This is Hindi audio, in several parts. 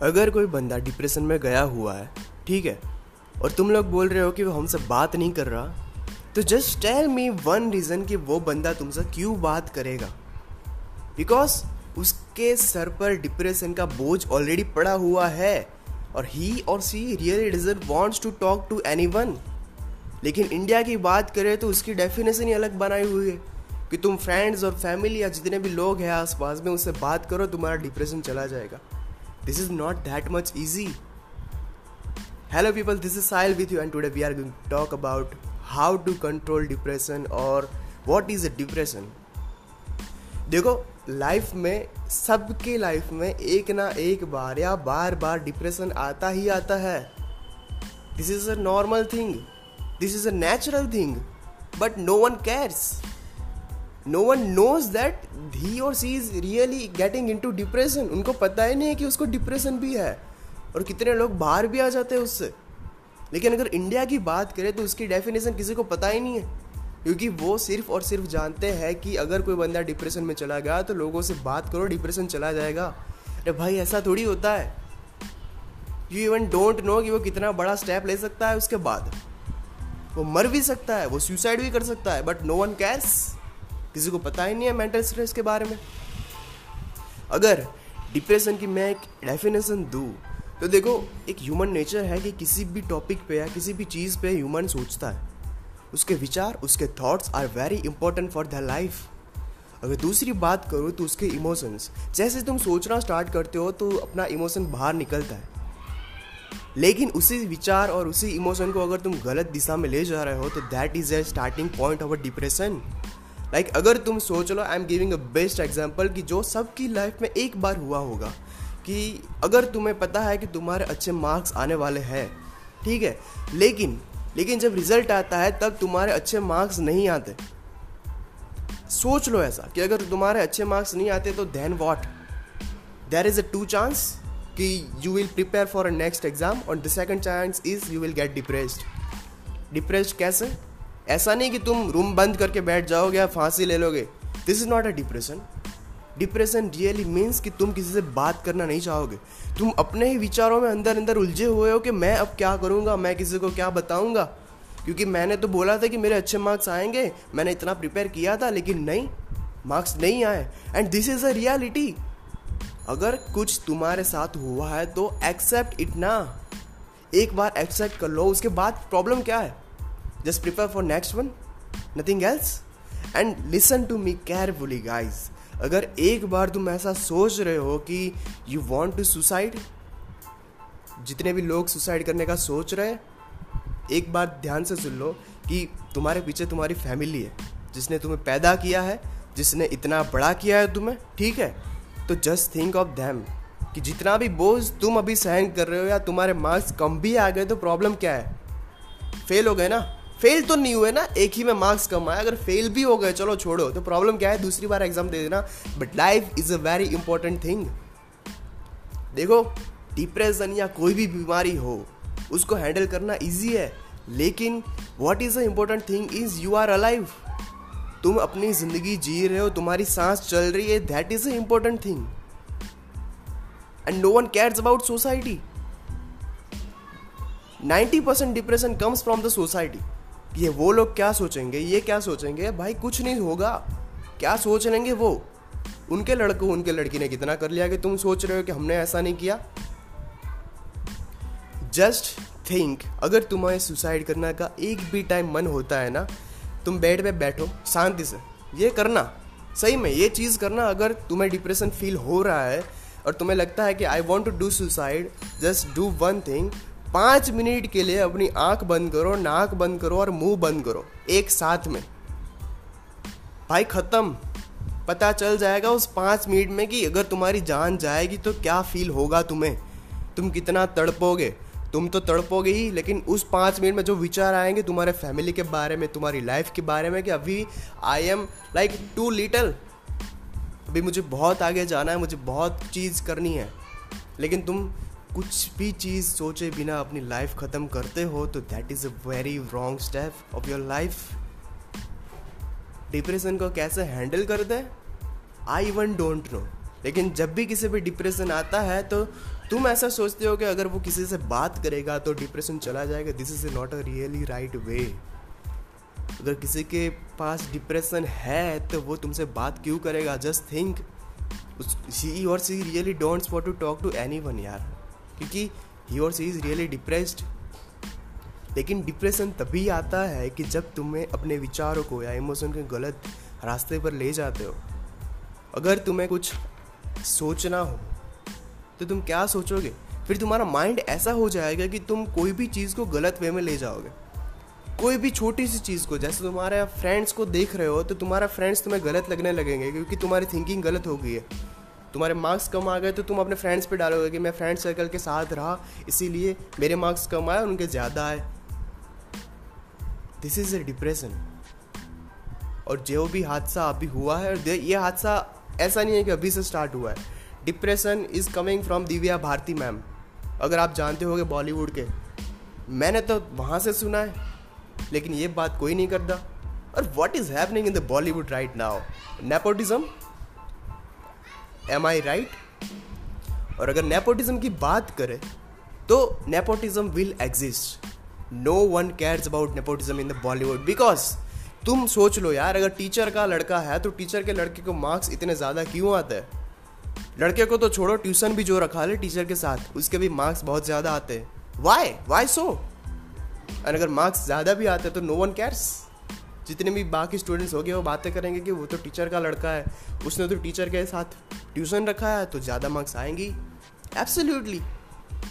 अगर कोई बंदा डिप्रेशन में गया हुआ है, ठीक है, और तुम लोग बोल रहे हो कि वो हमसे बात नहीं कर रहा तो just tell me one reason कि वो बंदा तुमसे क्यों बात करेगा। बिकॉज़ उसके सर पर डिप्रेशन का बोझ ऑलरेडी पड़ा हुआ है, और he or she really deserve wants to talk to anyone लेकिन इंडिया की बात करें तो उसकी डेफिनेशन ही अलग बनाई हुई है, कि तुम फ्रेंड्स और फैमिली या जितने भी लोग हैं आसपास में उससे बात करो, तुम्हारा डिप्रेशन चला जाएगा। This is not that much easy hello people this is Sahil with you and today we are going talk about how to control depression और वॉट इज़ अ डिप्रेशन देखो लाइफ में, सबके लाइफ में एक ना एक बार या बार बार डिप्रेशन आता ही आता है। This is a normal thing this is a natural thing but no one cares no one knows that he or she is really getting into depression उनको पता ही नहीं है कि उसको डिप्रेशन भी है। और कितने लोग बाहर भी आ जाते हैं उससे। लेकिन अगर इंडिया की बात करें तो उसकी डेफिनेशन किसी को पता ही नहीं है। क्योंकि वो सिर्फ़ और सिर्फ़ जानते हैं कि अगर कोई बंदा डिप्रेशन में चला गया तो लोगों से बात करो डिप्रेशन चला जाएगा। अरे भाई, ऐसा थोड़ी होता है। यू इवन डोंट नो कि वो कितना बड़ा स्टेप ले सकता है उसके बाद। वो मर भी सकता है, वो सुसाइड भी कर सकता है बट नो वन कैर्स किसी को पता ही नहीं है मेंटल स्ट्रेस के बारे में। अगर डिप्रेशन की मैं एक डेफिनेशन दूँ तो देखो, एक ह्यूमन नेचर है कि किसी भी टॉपिक पे या किसी भी चीज़ पे ह्यूमन सोचता है। उसके विचार, उसके thoughts are very important for the life अगर दूसरी बात करो तो उसके इमोशंस जैसे तुम सोचना स्टार्ट करते हो तो अपना इमोशन बाहर निकलता है। लेकिन उसी विचार और उसी इमोशन को अगर तुम गलत दिशा में ले जा रहे हो तो that is a starting point of a depression like like, अगर तुम सोच लो I am giving a best example कि जो सबकी लाइफ में एक बार हुआ होगा कि अगर तुम्हें पता है कि तुम्हारे अच्छे मार्क्स आने वाले हैं ठीक है? लेकिन लेकिन जब रिज़ल्ट आता है तब तुम्हारे अच्छे मार्क्स नहीं आते। सोच लो ऐसा कि अगर तुम्हारे अच्छे मार्क्स नहीं आते तो then what there is a two chance that you will prepare for a next exam और the second chance is you will get depressed depressed कैसे? ऐसा नहीं कि तुम रूम बंद करके बैठ जाओगे या फांसी ले लोगे। This is not a depression depression really means कि तुम किसी से बात करना नहीं चाहोगे। तुम अपने ही विचारों में अंदर अंदर उलझे हुए हो कि मैं अब क्या करूँगा, मैं किसी को क्या बताऊँगा? क्योंकि मैंने तो बोला था कि मेरे अच्छे मार्क्स आएँगे, मैंने इतना प्रिपेयर किया था, लेकिन नहीं मार्क्स नहीं आए। And this is a reality अगर कुछ तुम्हारे साथ हुआ है तो एक्सेप्ट इट ना। एक बार एक्सेप्ट कर लो, उसके बाद प्रॉब्लम क्या है? Just prepare for next one. Nothing else? And listen to me carefully, guys. अगर एक बार तुम ऐसा सोच रहे हो कि यू वॉन्ट टू सुसाइड जितने भी लोग सुसाइड करने का सोच रहे एक बार ध्यान से सुन लो कि तुम्हारे पीछे तुम्हारी फैमिली है, जिसने तुम्हें पैदा किया है, जिसने इतना बड़ा किया है तुम्हें, ठीक है? तो जस्ट थिंक ऑफ़ दैम कि जितना भी बोझ तुम अभी सहन कर रहे हो या तुम्हारे मार्क्स कम भी आ गए तो प्रॉब्लम क्या है? फेल हो गए ना? फेल तो नहीं हुए ना, एक ही में मार्क्स कम आए। अगर फेल भी हो गए, चलो छोड़ो। तो प्रॉब्लम क्या है? दूसरी बार एग्ज़ाम दे देना। But life is a very important thing देखो डिप्रेशन या कोई भी बीमारी हो, उसको हैंडल करना इजी है। लेकिन what is a important thing is you are alive तुम अपनी ज़िंदगी जी रहे हो, तुम्हारी सांस चल रही है that is a important thing and no one cares about society 90% depression comes from the society ये वो लोग क्या सोचेंगे, ये क्या सोचेंगे? भाई कुछ नहीं होगा। क्या सोच लेंगे वो? उनके लड़को, उनके लड़की ने कितना कर लिया कि तुम सोच रहे हो कि हमने ऐसा नहीं किया? जस्ट थिंक अगर तुम्हें सुसाइड करने का एक भी टाइम मन होता है ना, तुम बेड पे बैठो, शांति से। ये करना, सही में ये चीज़ करना, अगर तुम्हें डिप्रेशन फील हो रहा है और तुम्हें लगता है कि I want to do suicide just do one thing पाँच मिनट के लिए अपनी आँख बंद करो, नाक बंद करो और मुँह बंद करो, एक साथ में। भाई ख़त्म। पता चल जाएगा उस पाँच मिनट में कि अगर तुम्हारी जान जाएगी तो क्या फील होगा तुम्हें? तुम कितना तड़पोगे? तुम तो तड़पोगे ही, लेकिन उस पाँच मिनट में जो विचार आएँगे तुम्हारे फैमिली के बारे में, तुम्हारी लाइफ के बारे में कि अभी I am like too little अभी मुझे बहुत आगे जाना है, मुझे बहुत चीज़ करनी है, लेकिन तुम कुछ भी चीज़ सोचे बिना अपनी लाइफ ख़त्म करते हो तो that is a very wrong step of your life depression को कैसे हैंडल करते हैं? आई वन डोंट नो लेकिन जब भी किसी पे डिप्रेशन आता है तो तुम ऐसा सोचते हो कि अगर वो किसी से बात करेगा तो डिप्रेशन चला जाएगा। This is not a really right way अगर किसी के पास डिप्रेशन है तो वो तुमसे बात क्यों करेगा? Just think she or she really don'ts want to talk to anyone यार. क्योंकि he or she is really depressed लेकिन डिप्रेशन तभी आता है कि जब तुम्हें अपने विचारों को या इमोशन के गलत रास्ते पर ले जाते हो। अगर तुम्हें कुछ सोचना हो तो तुम क्या सोचोगे? फिर तुम्हारा माइंड ऐसा हो जाएगा कि तुम कोई भी चीज़ को गलत वे में ले जाओगे। कोई भी छोटी सी चीज़ को, जैसे तुम्हारे फ्रेंड्स को देख रहे हो तो तुम्हारा फ्रेंड्स तुम्हें गलत लगने लगेंगे क्योंकि तुम्हारी थिंकिंग गलत हो गई है। तुम्हारे मार्क्स कम आ गए तो तुम अपने फ्रेंड्स पे डालोगे कि मैं फ्रेंड सर्कल के साथ रहा, इसीलिए मेरे मार्क्स कम आए उनके ज़्यादा आए। दिस इज़ ए डिप्रेशन और जो भी हादसा अभी हुआ है, और ये हादसा ऐसा नहीं है कि अभी से स्टार्ट हुआ है। Depression is coming from Divya Bharti ma'am. अगर आप जानते हो बॉलीवुड के, मैंने तो वहाँ से सुना है, लेकिन ये बात कोई नहीं करता। और what is happening in the Bollywood right now nepotism am I right और अगर नेपोटिज्म की बात करें तो nepotism will exist no one cares about nepotism in the Bollywood because तुम सोच लो यार, अगर टीचर का लड़का है तो टीचर के लड़के को मार्क्स इतने ज़्यादा क्यों आते हैं? लड़के को तो छोड़ो ट्यूशन भी जो रखा ले टीचर के साथ, उसके भी मार्क्स बहुत ज़्यादा आते हैं। वाई वाई सो और अगर मार्क्स ज़्यादा भी आते तो नो वन केयर्स जितने भी बाकी स्टूडेंट्स हो गए वो बातें करेंगे कि वो तो टीचर का लड़का है। उसने तो टीचर के साथ ट्यूशन रखा है तो ज़्यादा मार्क्स आएँगी। एब्सोल्युटली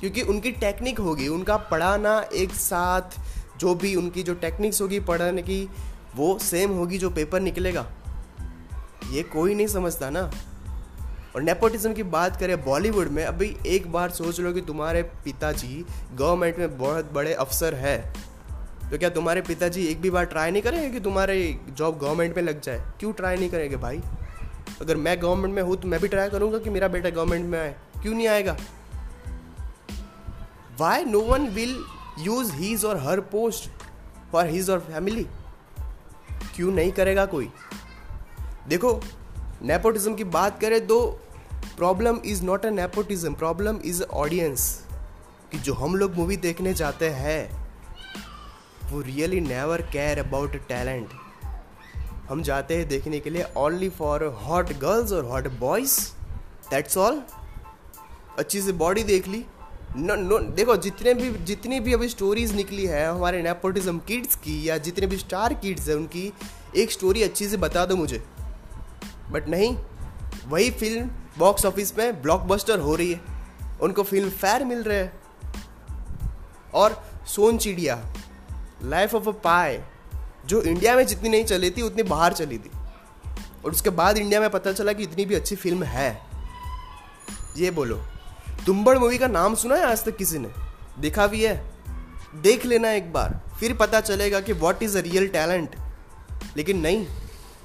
क्योंकि उनकी टेक्निक होगी, उनका पढ़ाना एक साथ, जो भी उनकी जो टेक्निक्स होगी पढ़ाने की, वो सेम होगी जो पेपर निकलेगा। ये कोई नहीं समझता ना। और नेपोटिज्म की बात करें बॉलीवुड में अभी एक बार सोच लो कि तुम्हारे पिताजी गवर्नमेंट में बहुत बड़े अफसर है। तो क्या तुम्हारे पिताजी एक भी बार ट्राई नहीं करेंगे कि तुम्हारे जॉब गवर्नमेंट में लग जाए? क्यों ट्राई नहीं करेंगे भाई? अगर मैं गवर्नमेंट में हूँ तो मैं भी ट्राई करूँगा कि मेरा बेटा गवर्नमेंट में आए। क्यों नहीं आएगा? Why no one will use his or her post for his or family क्यों नहीं करेगा कोई? देखो नेपोटिज्म की बात करें तो problem is not a nepotism problem is audience कि जो हम लोग मूवी देखने जाते हैं। वो really never care about talent हम जाते हैं देखने के लिए ओनली फॉर हॉट गर्ल्स और हॉट बॉयज़ दैट्स ऑल अच्छी से बॉडी देख ली. नो नो देखो, जितने भी, जितनी भी अभी स्टोरीज निकली है, हमारे नेपोटिज्म किड्स की या जितने भी स्टार किड्स हैं, उनकी एक स्टोरी अच्छी से बता दो मुझे. बट नहीं, वही फ़िल्म बॉक्स ऑफ़िस में ब्लॉकबस्टर हो रही है. उनको फ़िल्म फेयर मिल रहे हैं. और सोन चिड़िया लाइफ ऑफ़ अ पाए जो इंडिया में जितनी नहीं चली थी, उतनी बाहर चली थी। और उसके बाद इंडिया में पता चला कि इतनी भी अच्छी फ़िल्म है। ये बोलो। तुम्बड़ मूवी का नाम सुना है आज तक किसी ने? देखा भी है? देख लेना एक बार। फिर पता चलेगा कि what is a real talent लेकिन नहीं,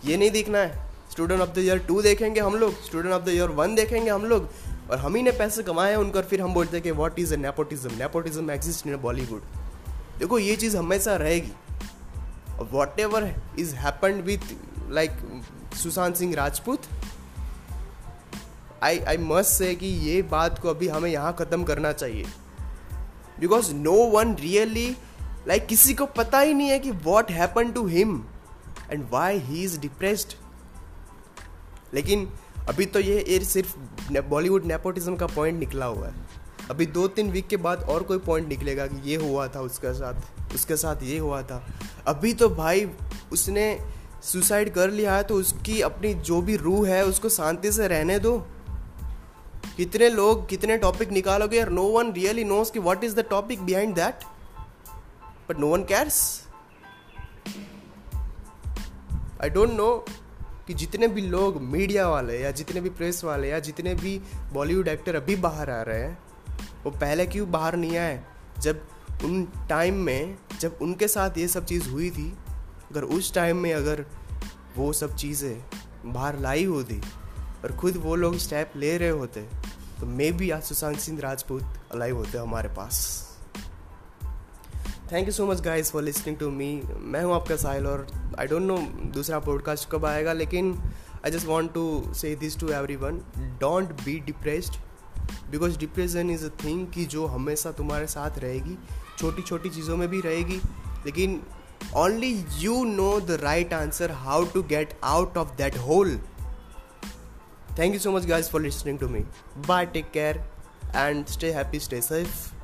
ये नहीं देखना है। Student of the year two देखेंगे हम लोग। Student of the year one देखेंगे हम लोग। और हम ही ने पैसे कमाए हैं उनकर फिर हम बोलते हैं कि what is a nepotism nepotism exist in Bollywood देखो, ये चीज़ हमेशा रहेगी। Whatever is happened with like Sushant Singh Rajput I I must say कि ये बात को अभी हमें यहाँ ख़त्म करना चाहिए। Because no one really like किसी को पता ही नहीं है कि what happen to him and why he is depressed लेकिन अभी तो ये ये सिर्फ़ बॉलीवुड नेपोटिज्म का पॉइंट निकला हुआ है। अभी दो तीन वीक के बाद और कोई पॉइंट निकलेगा कि ये हुआ था उसके साथ उसके साथ ये हुआ था। अभी तो भाई उसने सुसाइड कर लिया है तो उसकी अपनी जो भी रूह है, उसको शांति से रहने दो। कितने लोग, कितने टॉपिक निकालोगे यार नो वन रियली नोस कि what is the topic behind that but no one cares I don't know कि जितने भी लोग मीडिया वाले या जितने भी प्रेस वाले या जितने भी बॉलीवुड एक्टर अभी बाहर आ रहे हैं वो पहले क्यों बाहर नहीं आए? जब उन टाइम में, जब उनके साथ ये सब चीज़ हुई थी, अगर उस टाइम में अगर वो सब चीज़ें बाहर लाई होती और खुद वो लोग स्टेप ले रहे होते तो मे बी आज सुशांत सिंह राजपूत अलाइव होते हमारे पास। Thank you so much guys for listening to me मैं हूँ आपका साहिल और आई डोंट नो दूसरा पॉडकास्ट कब आएगा, लेकिन I just want to say this to everyone don't be depressed because depression is a thing कि जो हमेशा तुम्हारे साथ रहेगी छोटी छोटी चीज़ों में भी रहेगी। लेकिन only you know the right answer how to get out of that hole thank you so much guys for listening to me bye take care and stay happy stay safe.